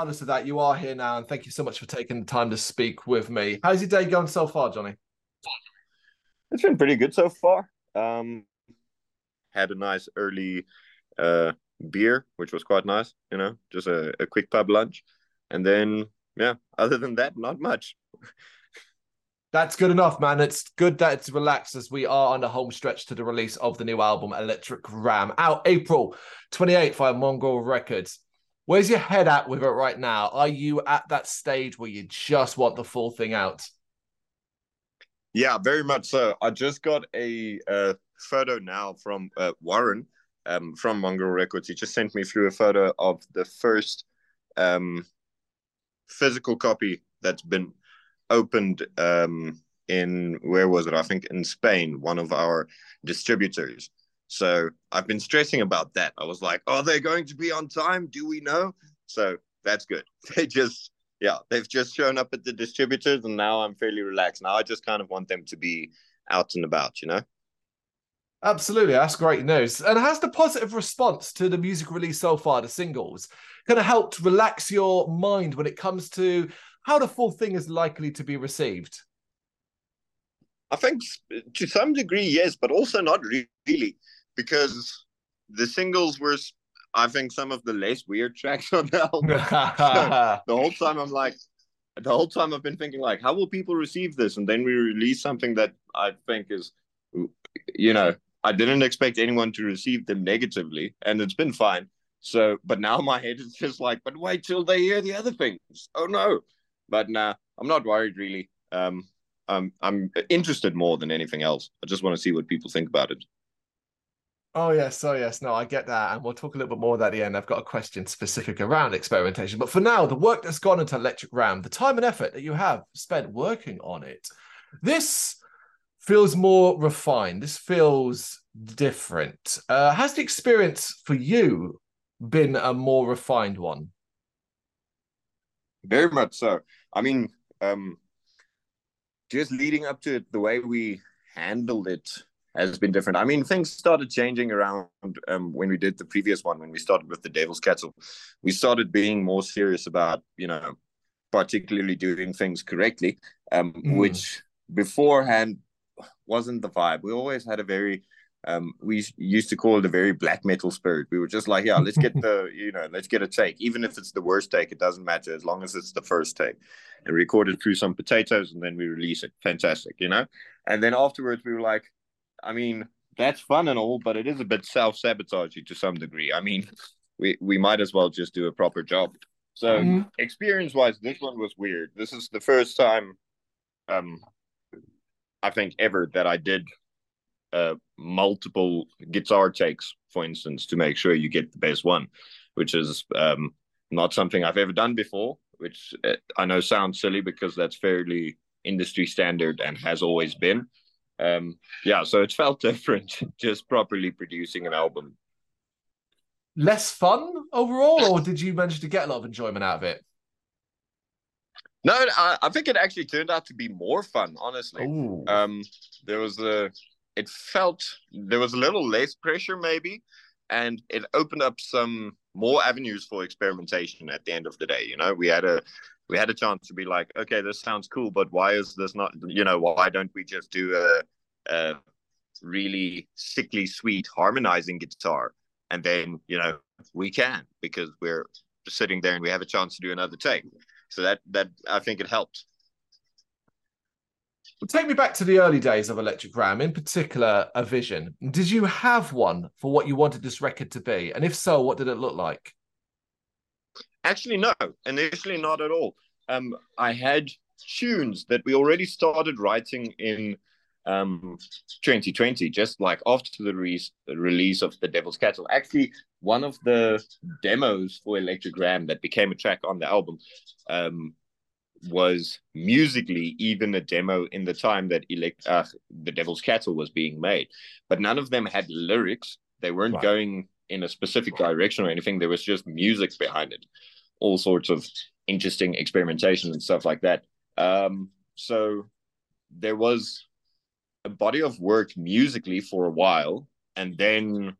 regardless of that, you are here now, and thank you so much for taking the time to speak with me. How's your day going so far, Johni? It's been pretty good so far. Um, had a nice early uh, beer, which was quite nice. You know, just a, a quick pub lunch, and then yeah. Other than that, not much. That's good enough, man. It's good that it's relaxed as we are on the home stretch to the release of the new album, Elektrik Ram, out April 28th via Mongrel Records. Where's your head at with it right now? Are you at that stage where you just want the full thing out? Yeah, very much so. I just got a, a photo now from uh, Warren um, from Mongrel Records. He just sent me through a photo of the first um, physical copy that's been opened um, in where was it? I think in Spain, one of our distributors. So I've been stressing about that. I was like, are they going to be on time? Do we know? So that's good. They just, yeah, they've just shown up at the distributors, and now I'm fairly relaxed. Now I just kind of want them to be out and about, you know? Absolutely, that's great news. And has the positive response to the music release so far, the singles, kind of helped relax your mind when it comes to how the full thing is likely to be received? I think to some degree, yes, but also not really because the singles were, I think, some of the less weird tracks on the album. so the whole time I'm like, the whole time I've been thinking like, how will people receive this? And then we release something that I think is, you know, I didn't expect anyone to receive them negatively, and it's been fine. So, but now my head is just like, but wait till they hear the other things. Oh no! But nah, I'm not worried really. Um, I'm I'm interested more than anything else. I just want to see what people think about it. Oh yes, oh yes, no, I get that, and we'll talk a little bit more at the end. I've got a question specific around experimentation, but for now, the work that's gone into Elektrik Ram, the time and effort that you have spent working on it, this feels more refined. This feels different. Uh, has the experience for you been a more refined one? Very much so. I mean, um, just leading up to it, the way we handled it has been different. I mean, things started changing around um, when we did the previous one, when we started with the Devil's Cattle. We started being more serious about, you know, particularly doing things correctly, um, mm. which beforehand wasn't the vibe. We always had a very, um, we used to call it a very black metal spirit. We were just like, yeah, let's get the, you know, let's get a take. Even if it's the worst take, it doesn't matter as long as it's the first take. And record it through some potatoes and then we release it. Fantastic, you know? And then afterwards, we were like, I mean, that's fun and all, but it is a bit self sabotaging to some degree. I mean, we we might as well just do a proper job. So mm-hmm. experience wise, this one was weird. This is the first time, um, I think ever that I did uh multiple guitar takes, for instance, to make sure you get the best one, which is um not something I've ever done before. Which uh, I know sounds silly because that's fairly industry standard and has always been um, yeah, so it felt different just properly producing an album. Less fun overall, or did you manage to get a lot of enjoyment out of it? No, I, I think it actually turned out to be more fun. Honestly, Ooh. um, there was a, it felt there was a little less pressure maybe, and it opened up some more avenues for experimentation. At the end of the day, you know, we had a we had a chance to be like, okay, this sounds cool, but why is this not? You know, why don't we just do a, a really sickly sweet harmonizing guitar, and then you know we can because we're sitting there and we have a chance to do another take. So that that I think it helped. Well, take me back to the early days of Elektrik Ram, in particular, a vision. Did you have one for what you wanted this record to be? And if so, what did it look like? Actually, no, initially not at all. Um, I had tunes that we already started writing in um 2020 just like after the release the release of the Devil's Cattle actually one of the demos for Elektrik Ram that became a track on the album um was musically even a demo in the time that elect uh, the Devil's Cattle was being made but none of them had lyrics they weren't wow. going in a specific direction or anything. There was just music behind it, all sorts of interesting experimentation and stuff like that. Um, so there was a body of work musically for a while, and then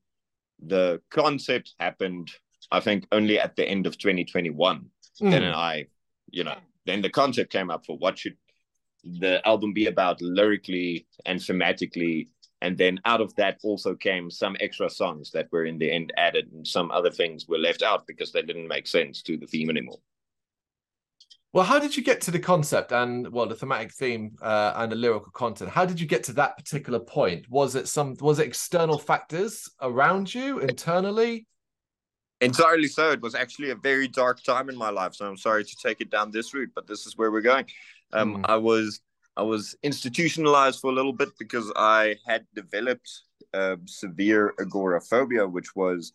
the concept happened. I think only at the end of 2021 mm. then I, you know, then the concept came up for what should the album be about lyrically and thematically. And then out of that also came some extra songs that were in the end added, and some other things were left out because they didn't make sense to the theme anymore. Well, how did you get to the concept and well, the thematic theme uh, and the lyrical content? How did you get to that particular point? Was it some was it external factors around you internally? Entirely so. It was actually a very dark time in my life, so I'm sorry to take it down this route, but this is where we're going. Um, mm. I was I was institutionalized for a little bit because I had developed uh, severe agoraphobia, which was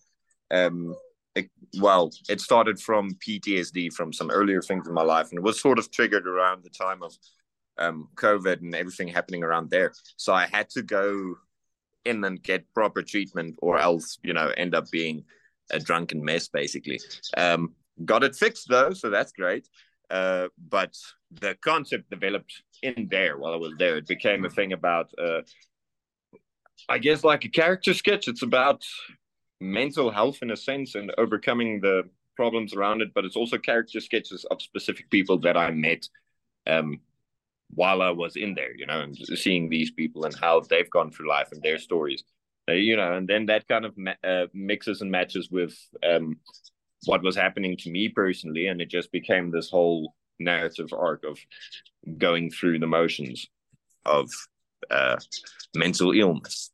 um, it, well, it started from PTSD from some earlier things in my life, and it was sort of triggered around the time of um, COVID and everything happening around there. So I had to go in and get proper treatment, or else, you know, end up being a drunken mess, basically. Um, got it fixed though, so that's great. Uh, but the concept developed in there while I was there. It became a thing about, uh, I guess, like a character sketch. It's about mental health in a sense and overcoming the problems around it, but it's also character sketches of specific people that I met um, while I was in there, you know, and seeing these people and how they've gone through life and their stories, uh, you know, and then that kind of uh, mixes and matches with um, what was happening to me personally, and it just became this whole narrative arc of going through the motions of uh, mental illness.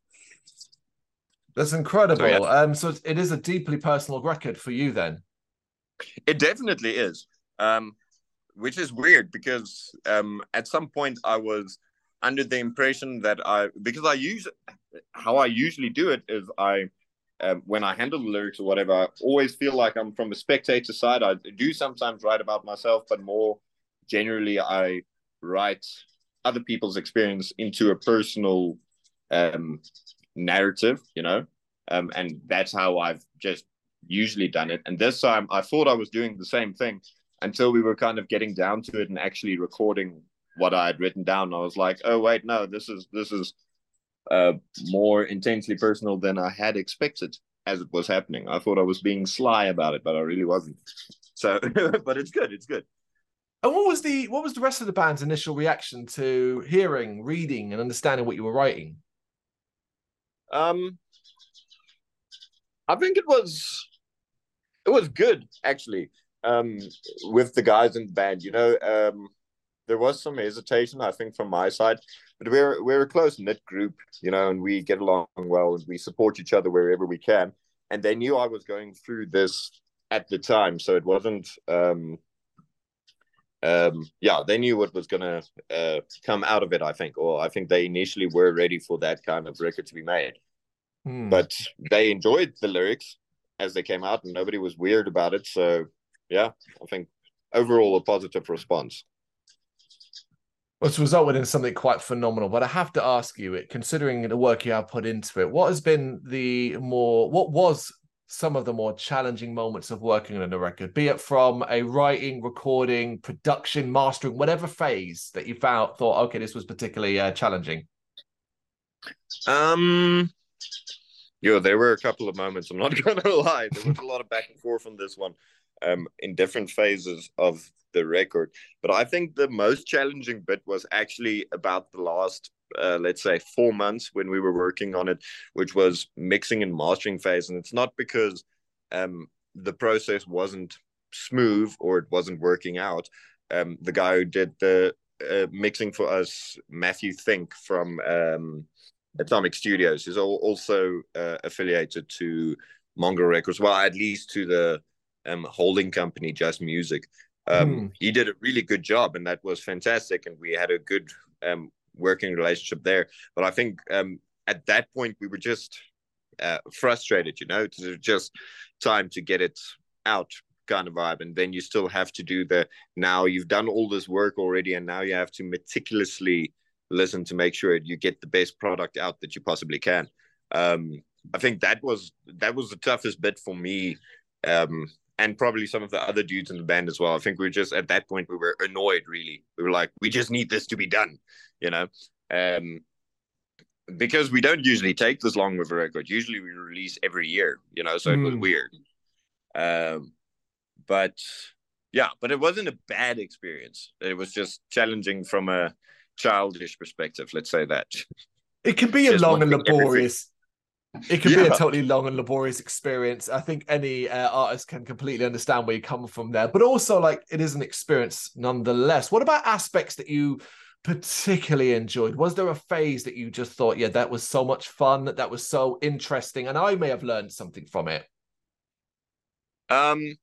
That's incredible. So, yeah. um, so it is a deeply personal record for you, then. It definitely is, um, which is weird because um, at some point I was under the impression that I because I use how I usually do it is I um, when I handle the lyrics or whatever, I always feel like I'm from a spectator side. I do sometimes write about myself, but more generally, I write other people's experience into a personal um, narrative, you know, um, and that's how I've just usually done it. And this time, I thought I was doing the same thing until we were kind of getting down to it and actually recording what I had written down. I was like, oh wait, no, this is this is uh, more intensely personal than I had expected as it was happening. I thought I was being sly about it, but I really wasn't. So, but it's good. It's good. And what was the what was the rest of the band's initial reaction to hearing, reading, and understanding what you were writing? Um, I think it was it was good actually. Um, with the guys in the band, you know, um, there was some hesitation, I think, from my side, but we're we're a close knit group, you know, and we get along well, and we support each other wherever we can. And they knew I was going through this at the time, so it wasn't. Um, um, yeah, they knew what was gonna uh, come out of it. I think, or I think they initially were ready for that kind of record to be made. Hmm. But they enjoyed the lyrics as they came out, and nobody was weird about it. So, yeah, I think overall a positive response. It's resulted in something quite phenomenal. But I have to ask you, it considering the work you have put into it, what has been the more, what was some of the more challenging moments of working on a record, be it from a writing, recording, production, mastering, whatever phase that you found thought, okay, this was particularly uh, challenging? Um, yo, there were a couple of moments. I'm not gonna lie, there was a lot of back and forth on this one, um, in different phases of the record. But I think the most challenging bit was actually about the last uh, let's say four months when we were working on it, which was mixing and mastering phase. And it's not because um, the process wasn't smooth or it wasn't working out. Um, the guy who did the uh, mixing for us, Matthew Think from um, Atomic Studios, is also uh, affiliated to Mongrel Records. Well, at least to the um, holding company, Just Music. Um, mm. He did a really good job, and that was fantastic. And we had a good um, working relationship there. But I think um, at that point we were just uh, frustrated, you know, it just time to get it out kind of vibe. And then you still have to do the now you've done all this work already, and now you have to meticulously listen to make sure you get the best product out that you possibly can. Um, I think that was that was the toughest bit for me. Um, and probably some of the other dudes in the band as well. I think we were just at that point we were annoyed. Really, we were like, we just need this to be done, you know, um, because we don't usually take this long with a record. Usually we release every year, you know, so mm. it was hmm. weird. Um, but yeah, but it wasn't a bad experience. It was just challenging from a childish perspective. Let's say that. It can be a long and laborious. Everything. It can yeah. be a totally long and laborious experience. I think any uh, artist can completely understand where you come from there, but also like it is an experience nonetheless. What about aspects that you particularly enjoyed? Was there a phase that you just thought, yeah, that was so much fun, that was so interesting, and I may have learned something from it? Um,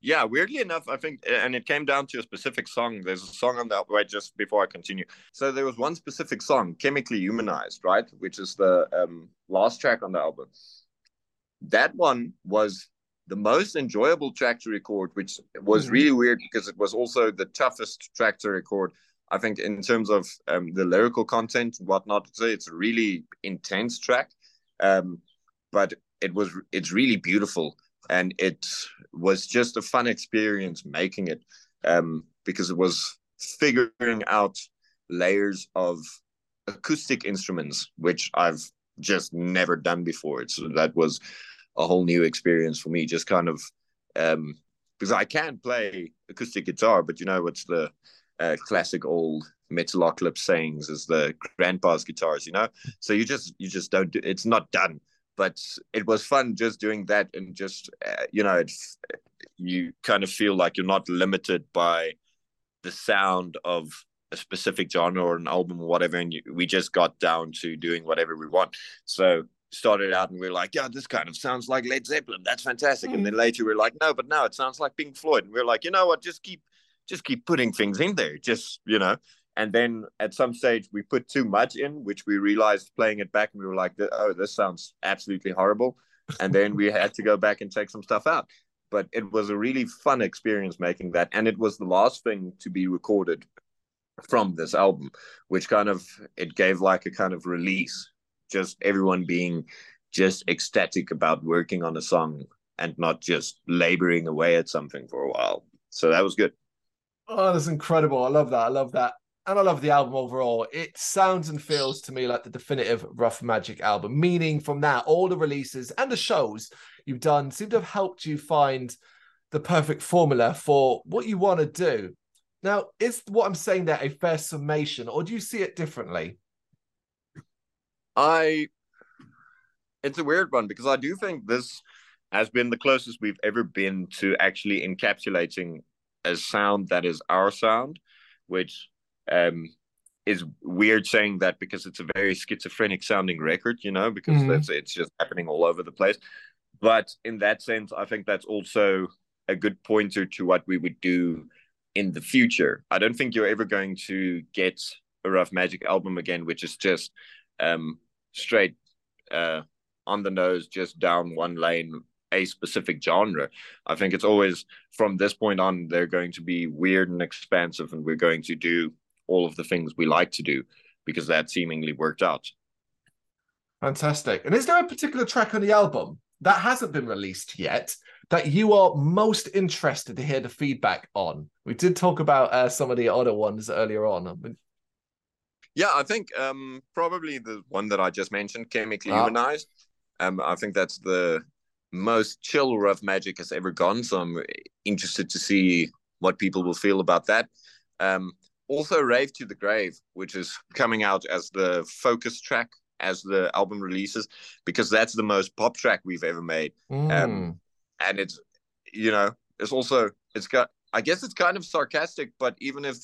yeah, weirdly enough, I think, and it came down to a specific song. There's a song on that right just before I continue. So there was one specific song, "Chemically Humanized," right, which is the um, last track on the album. That one was the most enjoyable track to record, which was mm-hmm. really weird because it was also the toughest track to record. I think in terms of um, the lyrical content and whatnot, it's a really intense track, um, but it was it's really beautiful and it was just a fun experience making it um, because it was figuring out layers of acoustic instruments which I've just never done before. So that was a whole new experience for me. Just kind of um, because I can play acoustic guitar, but you know what's the uh, classic old Metalocalypse sayings is the grandpa's guitars, you know. So you just you just don't do. It's not done but it was fun just doing that and just uh, you know it's you kind of feel like you're not limited by the sound of a specific genre or an album or whatever and you, we just got down to doing whatever we want. So started out and we are like yeah this kind of sounds like led zeppelin. That's fantastic. Mm. and then mm. later we are like no but now it sounds like pink floyd. And we are like you know what? Just keep just keep putting things in there. Just you know and then at some stage we put too much in which we realized playing it back and we were like oh this sounds absolutely horrible. And then we had to go back and take some stuff out. But it was a really fun experience making that and it was the last thing to be recorded from this album which kind of it gave like a kind of release just everyone being just ecstatic about working on a song and not just laboring away at something for a while. So that was good. Oh, that's incredible. I love that. I love that and I love the album overall. It sounds and feels to me like the definitive Ruff Majik album, meaning from that, all the releases and the shows you've done seem to have helped you find the perfect formula for what you want to do. Now, is what I'm saying there a fair summation, or do you see it differently? I, it's a weird one because I do think this has been the closest we've ever been to actually encapsulating a sound that is our sound, which um, is weird saying that because it's a very schizophrenic sounding record, you know, because mm-hmm. that's it's just happening all over the place. But in that sense, I think that's also a good pointer to what we would do in the future. I don't think you're ever going to get a Ruff Majik album again, which is just um, straight uh, on the nose, just down one lane, a specific genre. I think it's always from this point on, they're going to be weird and expansive, and we're going to do all of the things we like to do because that seemingly worked out. Fantastic. And is there a particular track on the album that hasn't been released yet that you are most interested to hear the feedback on? We did talk about uh, some of the other ones earlier on. Yeah, I think um, probably the one that I just mentioned, Chemically ah. Humanized. Um, I think that's the most chill Ruff Majik has ever gone. So I'm interested to see what people will feel about that. Um, also Rave to the Grave, which is coming out as the focus track as the album releases, because that's the most pop track we've ever made. Mm. Um, and it's, you know, it's also, it's got, I guess it's kind of sarcastic, but even if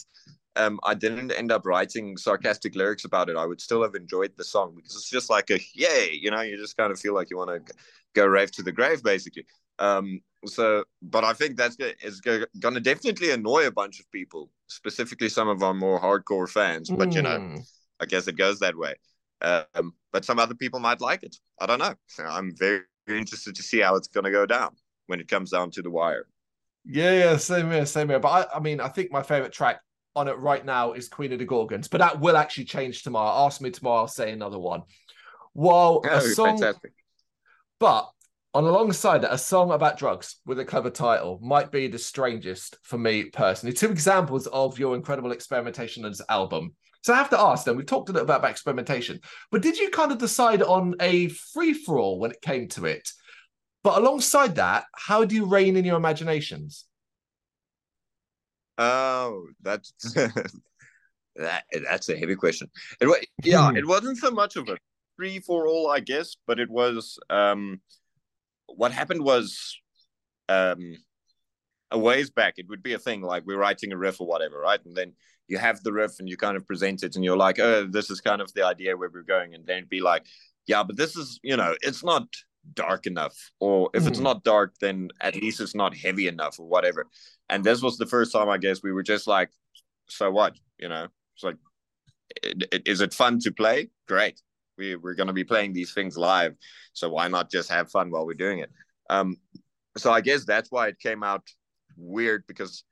um, I didn't end up writing sarcastic lyrics about it, I would still have enjoyed the song because it's just like a yay, you know, you just kind of feel like you want to go rave to the grave, basically. Um, so, but I think that's is going to definitely annoy a bunch of people, specifically some of our more hardcore fans. But mm. you know, hmm. I guess it goes that way. Um, but some other people might like it. I don't know. I'm very interested to see how it's going to go down when it comes down to the wire. Yeah, yeah, same here, same here. But I, I mean, I think my favorite track on it right now is Queen of the Gorgons, but that will actually change tomorrow. Ask me tomorrow, I'll say another one. Well, oh, a song, fantastic. but on alongside that, a song about drugs with a clever title might be the strangest for me personally. Two examples of your incredible experimentation as album. So I have to ask them, we've talked a little bit about experimentation, but did you kind of decide on a free for all when it came to it? But alongside that, how do you rein in your imaginations? Oh, that's that, that's a heavy question. It was yeah, it wasn't so much of a free for all, I guess, but it was um what happened was um a ways back it would be a thing like we're writing a riff or whatever, right? And then you have the riff and you kind of present it and you're like, oh, this is kind of the idea where we're going, and then be like, yeah, but this is, you know, it's not dark enough or if mm. it's hmm. not dark then at least it's not heavy enough or whatever and this was the first time i guess we were just like so what you know it's like is it fun to play great we, we're going to be playing these things live so why not just have fun while we're doing it? Um so i guess that's why it came out weird because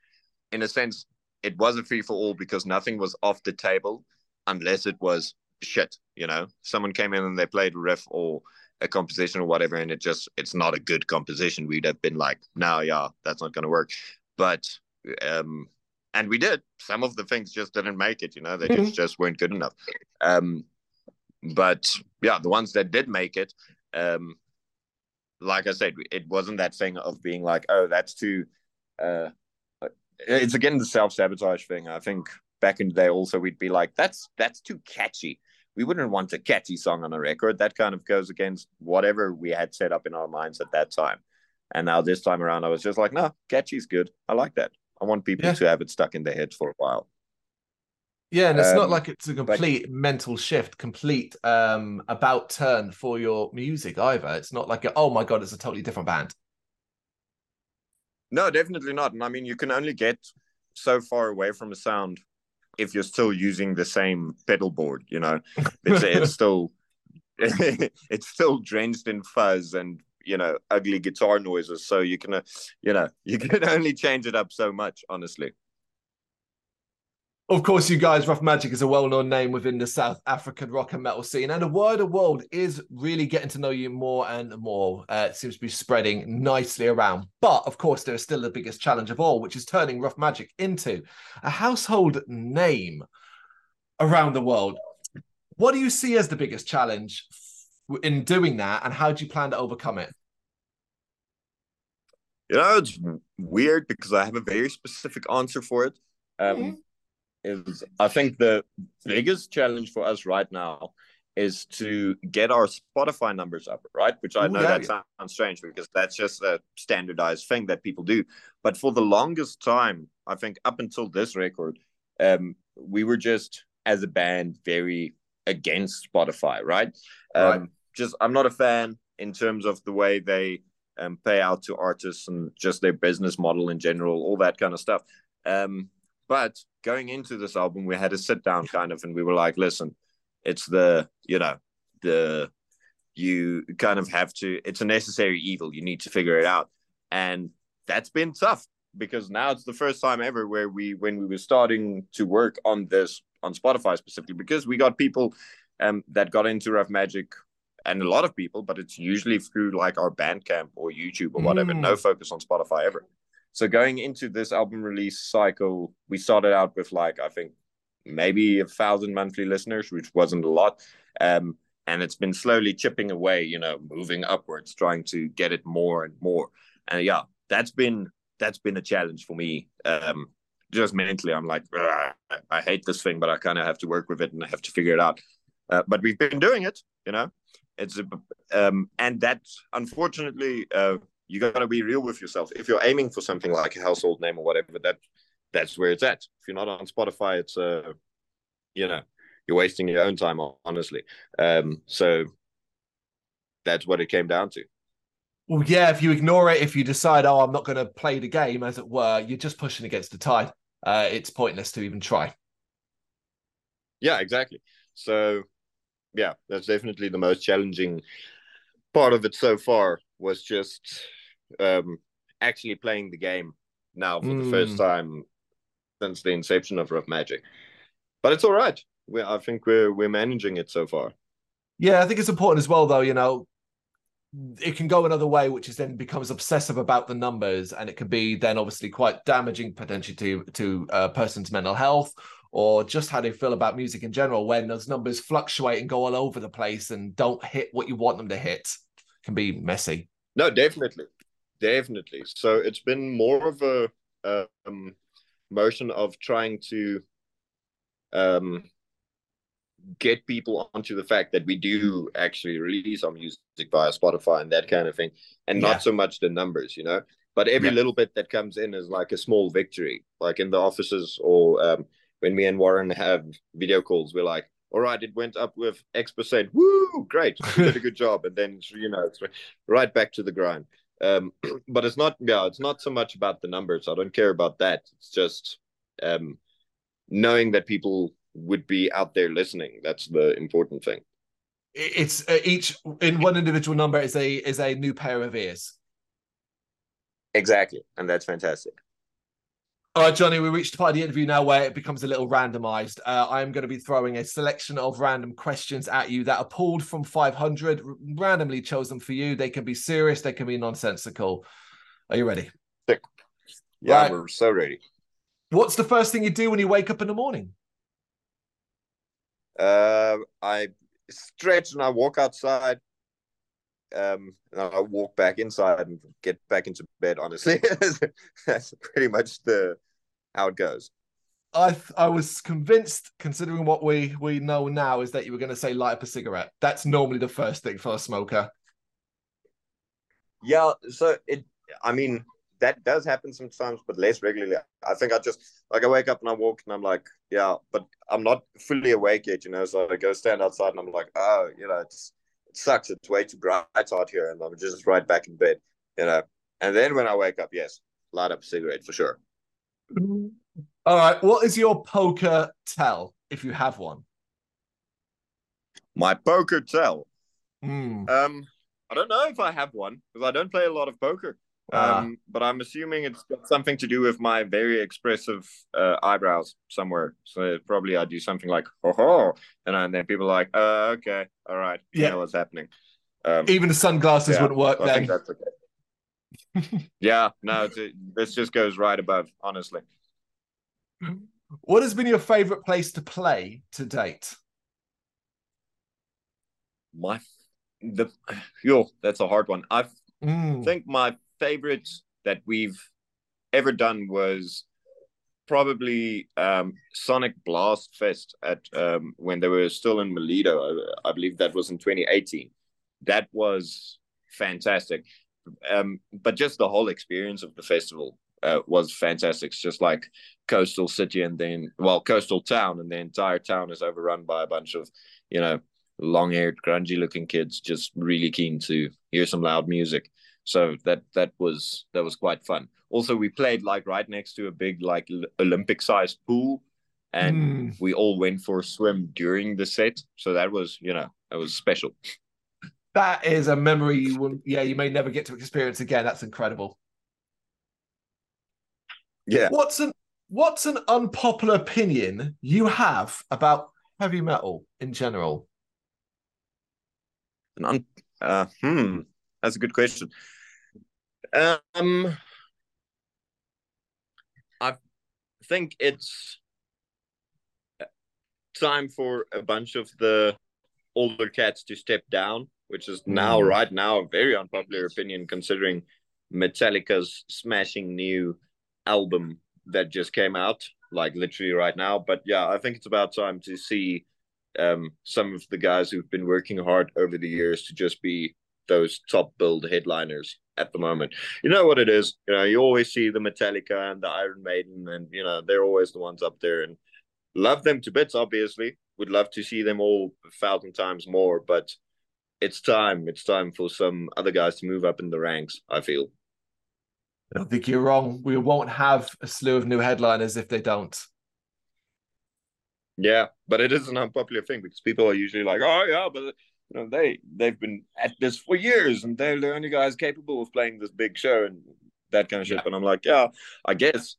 in a sense it was a free for all because nothing was off the table unless it was shit you know? Someone came in and they played a riff or a composition or whatever and it just it's not a good composition. We'd have been like no yeah that's not going to work. But um and we did. Some of the things just didn't make it you know? They mm-hmm. just, just weren't good enough. Um but yeah the ones that did make it um like i said it wasn't that thing of being like oh that's too uh it's again the self-sabotage thing i think back in the day also we'd be like that's that's too catchy we wouldn't want a catchy song on a record. That kind of goes against whatever we had set up in our minds at that time. And now this time around, I was just like, no, catchy's good. I like that. I want people yeah. to have it stuck in their heads for a while. Yeah, and it's um, not like it's a complete but, mental shift, complete um about turn for your music either. It's not like, oh my god, it's a totally different band. No, definitely not. And I mean, you can only get so far away from a sound if you're still using the same pedal board, you know, it's it's still it's still drenched in fuzz and you know ugly guitar noises. So you can, uh, you know, you can only change it up so much, honestly. Of course, you guys, Ruff Majik is a well known name within the South African rock and metal scene, and the wider world is really getting to know you more and more. Uh, it seems to be spreading nicely around. But of course, there is still the biggest challenge of all, which is turning Ruff Majik into a household name around the world. What do you see as the biggest challenge in doing that, and how do you plan to overcome it? You know, it's weird because I have a very specific answer for it. Um, mm-hmm is I think the biggest challenge for us right now is to get our Spotify numbers up, right? Which I Ooh, know yeah, that yeah. sounds strange because that's just a standardized thing that people do. But for the longest time, I think up until this record, um, we were just as a band very against Spotify, right? Um, right. Just I'm not a fan in terms of the way they um, pay out to artists and just their business model in general, all that kind of stuff. Um, but going into this album, we had a sit down kind of, and we were like, listen, it's the, you know, the, you kind of have to, it's a necessary evil. You need to figure it out. And that's been tough because now it's the first time ever where we, when we were starting to work on this on Spotify specifically, because we got people um, that got into Ruff Majik and a lot of people, but it's usually through like our Bandcamp or YouTube or whatever. Mm. No focus on Spotify ever. So going into this album release cycle, we started out with like I think maybe a thousand monthly listeners, which wasn't a lot. Um, and it's been slowly chipping away, you know, moving upwards, trying to get it more and more. And yeah, that's been that's been a challenge for me. Um, just mentally, I'm like, I hate this thing, but I kind of have to work with it and I have to figure it out. Uh, but we've been doing it, you know. It's a, um, and that unfortunately uh, you got to be real with yourself. If you're aiming for something like a household name or whatever, that that's where it's at. If you're not on Spotify, it's uh, you know, you're wasting your own time, honestly. Um, so that's what it came down to. Well, yeah, if you ignore it, if you decide, oh, I'm not going to play the game, as it were, you're just pushing against the tide. Uh, it's pointless to even try. Yeah, exactly. So, yeah, that's definitely the most challenging part of it so far was just um, actually playing the game now for mm. the first hmm. time since the inception of Ruff Majik. But it's all right. We, I think we're we're managing it so far. Yeah, I think it's important as well, though. You know, it can go another way, which is then becomes obsessive about the numbers, and it can be then obviously quite damaging potentially to to a person's mental health or just how they feel about music in general when those numbers fluctuate and go all over the place and don't hit what you want them to hit it can be messy. No, definitely, definitely. So it's been more of a um, motion of trying to um get people onto the fact that we do actually release our music via Spotify and that kind of thing, and yeah. not so much the numbers, you know. But every yeah. little bit that comes in is like a small victory. Like in the offices or um, when me and Warren have video calls, we're like, all right, it went up with X percent. Woo, great. You did a good job. And then, you know, it's right back to the grind. Um, but it's not, yeah, it's not so much about the numbers. I don't care about that. It's just um, knowing that people would be out there listening. That's the important thing. It's uh, each in one individual number is a is a new pair of ears. Exactly, and that's fantastic. All right, Johni, we reached the part of the interview now where it becomes a little randomized. Uh, I'm going to be throwing a selection of random questions at you that are pulled from 500, randomly chosen for you. They can be serious, they can be nonsensical. Are you ready? Sick. Yeah, right. we're so ready. What's the first thing you do when you wake up in the morning? Uh, I stretch and I walk outside. Um, and I walk back inside and get back into bed. Honestly, that's pretty much the how it goes. I I was convinced, considering what we we know now, is that you were going to say light up a cigarette. That's normally the first thing for a smoker. Yeah, so it. I mean, that does happen sometimes, but less regularly. I think I just like I wake up and I walk and I'm like, yeah, but I'm not fully awake yet, you know. So I go stand outside and I'm like, oh, you know, it's it sucks. It's way too bright out here, and I'm just right back in bed, you know. And then when I wake up, yes, light up a cigarette for sure. All right, what is your poker tell if you have one? My poker tell. Mm. Um, I don't know if I have one because I don't play a lot of poker. Uh, um, but I'm assuming it's got something to do with my very expressive uh, eyebrows somewhere. So probably I do something like "ho ho," and, and then people are like, uh, "Okay, all right, yeah, what's happening." Um, Even the sunglasses yeah, wouldn't work so then. that's okay. yeah, no, this just goes right above. Honestly. What has been your favorite place to play to date? My the yo, that's a hard one. I mm. think my favorite that we've ever done was probably um, Sonic Blast Fest at um, when they were still in Moledo. I, I, believe that was in 2018. That was fantastic. Um, but just the whole experience of the festival uh, was fantastic. It's just like coastal city and then well coastal town and the entire town is overrun by a bunch of you know long-haired grungy looking kids just really keen to hear some loud music so that that was that was quite fun also we played like right next to a big like olympic sized pool and mm. we all went for a swim during the set so that was you know that was special that is a memory you will yeah you may never get to experience again. That's incredible. Yeah. What's an what's an unpopular opinion you have about heavy metal in general? An un- uh, hmm that's a good question. Um, I think it's time for a bunch of the older cats to step down, which is now, mm. right now, a very unpopular opinion considering Metallica's smashing new album that just came out, like literally right now. But yeah, I think it's about time to see um, some of the guys who've been working hard over the years to just be those top build headliners at the moment. You know what it is. You know, you always see the Metallica and the Iron Maiden, and you know they're always the ones up there, and love them to bits. Obviously, would love to see them all a thousand times more, but it's time. It's time for some other guys to move up in the ranks. I feel. I don't think you're wrong. We won't have a slew of new headliners if they don't. Yeah, but it is an unpopular thing because people are usually like, "Oh yeah, but you know they they've been at this for years and they're the only guys capable of playing this big show and that kind of shit. Yeah. And I'm like, yeah, I guess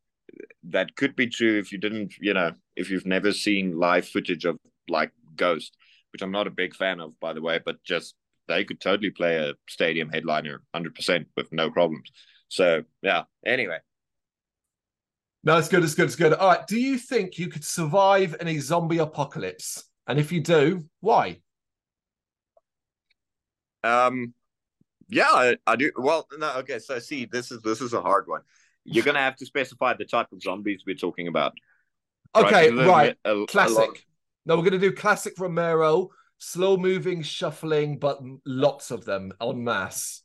that could be true if you didn't, you know, if you've never seen live footage of like Ghost, which I'm not a big fan of, by the way, but just they could totally play a stadium headliner 100% with no problems. So, yeah, anyway. No, it's good. It's good. It's good. All right. Do you think you could survive in a zombie apocalypse? And if you do, why? Um, yeah, I, I do. Well, no, okay. So see, this is this is a hard one. you're gonna have to specify the type of zombies we're talking about. Okay, Because there's right. a- a- a lot- Classic. No, we're going to do classic Romero, slow moving, shuffling, but lots of them en masse.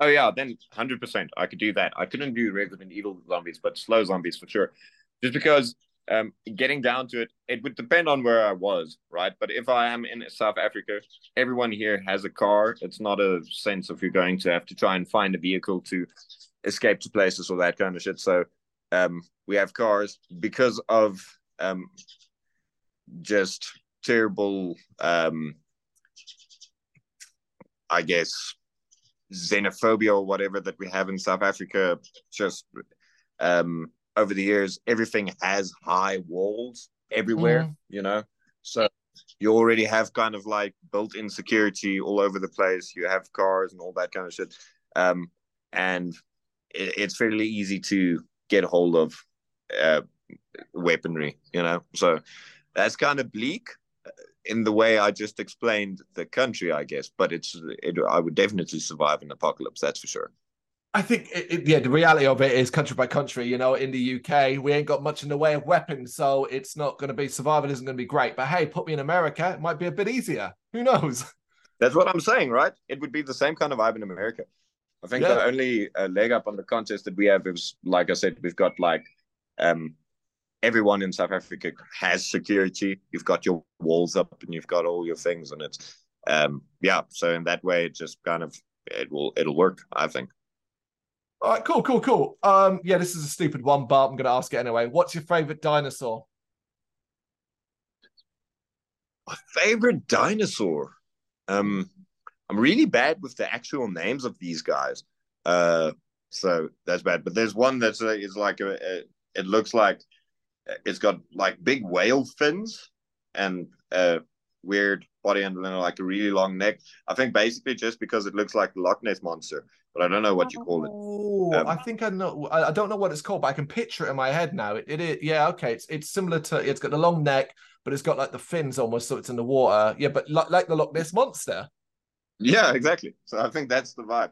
Oh yeah, then hundred percent, I could do that. I couldn't do Resident Evil zombies, but slow zombies for sure. Just because, um, getting down to it, it would depend on where I was, right? But if I am in South Africa, everyone here has a car. It's not a sense of you're going to have to try and find a vehicle to escape to places or that kind of shit. So, um, we have cars because of um, just terrible, um, I guess xenophobia or whatever that we have in South Africa, just um, over the years, everything has high walls everywhere, Mm. you know. So you already have kind of like built-in security all over the place. You have cars and all that kind of shit, um, and it, it's fairly easy to get hold of uh, weaponry, you know. So that's kind of bleak in the way I just explained the country, I guess. But it's it, I would definitely survive an apocalypse. That's for sure. I think, it, it- yeah, the reality of it is country by country. You know, in the UK, we ain't got much in the way of weapons, so it's not going to be survival isn't going to be great. But hey, put me in America, it might be a bit easier. Who knows? That's what I'm saying, right? It would be the same kind of vibe in America. I think Yeah. the only uh, leg up on the contest that we have is, like I said, we've got like um, everyone in South Africa has security. You've got your walls up and you've got all your things, and it's um, yeah. So in that way, it just kind of it will it'll work. I think. All right, cool, cool, cool. Um, yeah, this is a stupid one, but I'm going to ask it anyway. What's your favorite dinosaur? My favorite dinosaur. Um, I'm really bad with the actual names of these guys. Uh, so that's bad. But there's one that's uh, is like a, a, it looks like it's got like big whale fins and uh weird body and then like a really long neck. I think basically just because it looks like the Loch Ness monster, but I don't know what you call it. Oh, Um, I think I know. I, I don't know what it's called, but I can picture it in my head now. It, it is, yeah, okay. It's it's similar to. It's got the long neck, but it's got like the fins almost, so it's in the water. Yeah, but like, like the Loch Ness monster. Yeah, exactly. So I think that's the vibe.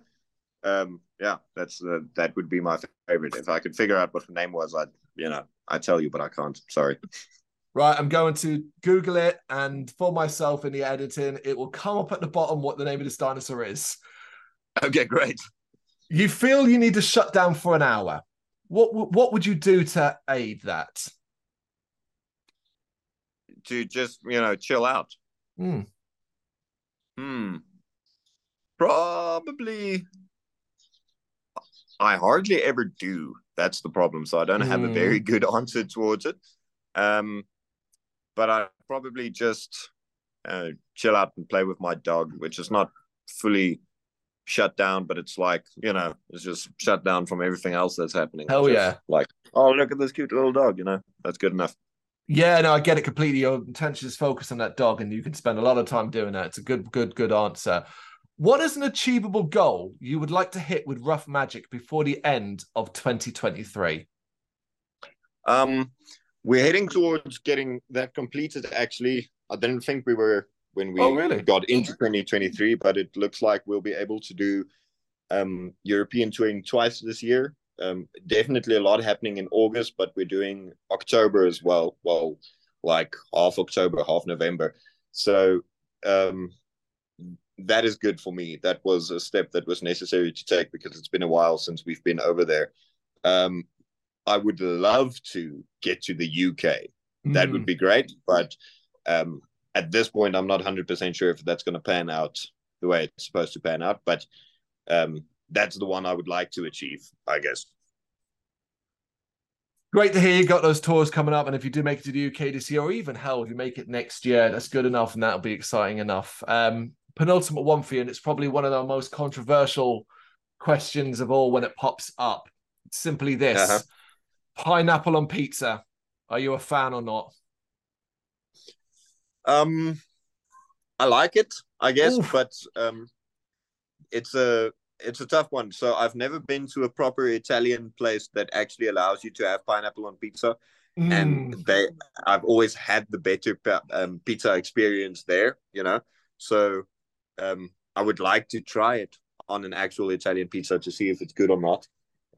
Um, yeah, that's uh, that would be my favorite. If I could figure out what the name was, I'd you know I tell you, but I can't. Sorry. Right, I'm going to Google it, and for myself in the editing, it will come up at the bottom what the name of this dinosaur is. Okay, great. You feel you need to shut down for an hour. What what would you do to aid that? To just you know chill out. Hmm. Hmm. Probably. I hardly ever do. That's the problem. So I don't have a very good answer towards it. Um, but I probably just uh, chill out and play with my dog, which is not fully shut down, but it's like you know, it's just shut down from everything else that's happening. Hell Just yeah. Like, oh, look at this cute little dog. You know, that's good enough. Yeah, no, I get it completely. Your intention is focused on that dog, and you can spend a lot of time doing that. It's a good, good, good answer. What is an achievable goal you would like to hit with Ruff Majik before the end of 2023? Um, we're heading towards getting that completed. Actually, I didn't think we were when we Oh, really? got into 2023, but it looks like we'll be able to do um, European touring twice this year. Um, definitely a lot happening in August, but we're doing October as well. Well, like half October, half November. So um, that is good for me. That was a step that was necessary to take because it's been a while since we've been over there. Um, I would love to get to the UK. That Hmm. would be great, but um, at this point, I'm not 100% sure if that's going to pan out the way it's supposed to pan out. But um, that's the one I would like to achieve, I guess. Great to hear you got those tours coming up. And if you do make it to the UK this year, or even hell, if you make it next year, that's good enough and that'll be exciting enough. Um, penultimate one for you, and it's probably one of the most controversial questions of all when it pops up. It's simply this Uh-huh. pineapple on pizza. Are you a fan or not? Um, I like it, I guess, Oof. but um, it's a it's a tough one. So I've never been to a proper Italian place that actually allows you to have pineapple on pizza. Mm. and they I've always had the better um, pizza experience there, you know. So um, I would like to try it on an actual Italian pizza to see if it's good or not.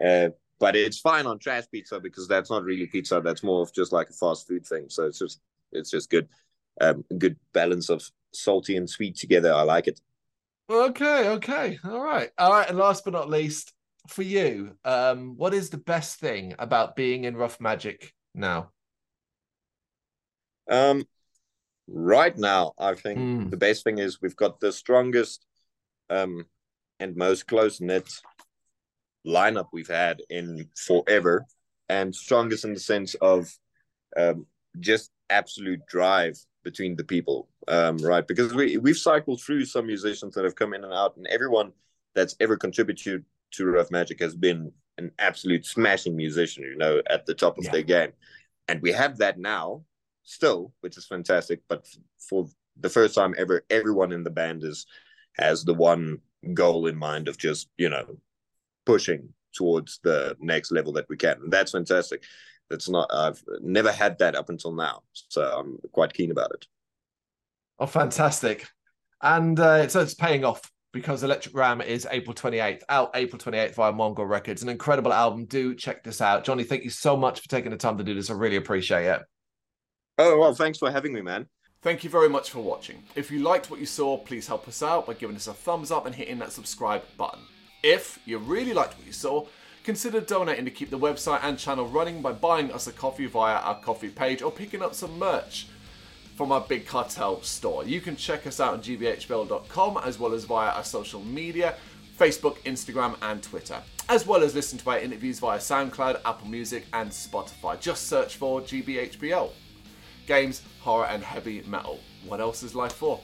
Uh, but it's fine on trash pizza because that's not really pizza. That's more of just like a fast food thing. So it's just it's just good, um, good balance of salty and sweet together. I like it. Okay, okay, all right, all right. And last but not least, for you, um, what is the best thing about being in Ruff Majik now? Um, right now, I think mm. the best thing is we've got the strongest, um, and most close knit lineup we've had in forever, and strongest in the sense of um, just absolute drive between the people, um, right? Because we we've cycled through some musicians that have come in and out, and everyone that's ever contributed to Ruff Majik has been an absolute smashing musician, you know, at the top of yeah. their game, and we have that now still, which is fantastic. But for the first time ever, everyone in the band is has the one goal in mind of just you know pushing towards the next level that we can. And that's fantastic. That's not I've never had that up until now, so I'm quite keen about it. Oh, fantastic! And uh, it's paying off because Elektrik Ram is April 28th, out April 28th via Mongrel Records. An incredible album. Do check this out. Johni, thank you so much for taking the time to do this. I really appreciate it. Oh, well, thanks for having me, man. Thank you very much for watching. If you liked what you saw, please help us out by giving us a thumbs up and hitting that subscribe button. If you really liked what you saw, consider donating to keep the website and channel running by buying us a coffee via our Ko-Fi page or picking up some merch from our Big Cartel store. You can check us out on gbhbl.com as well as via our social media Facebook, Instagram, and Twitter, as well as listen to our interviews via SoundCloud, Apple Music, and Spotify. Just search for GBHBL. Games, horror, and heavy metal. What else is life for?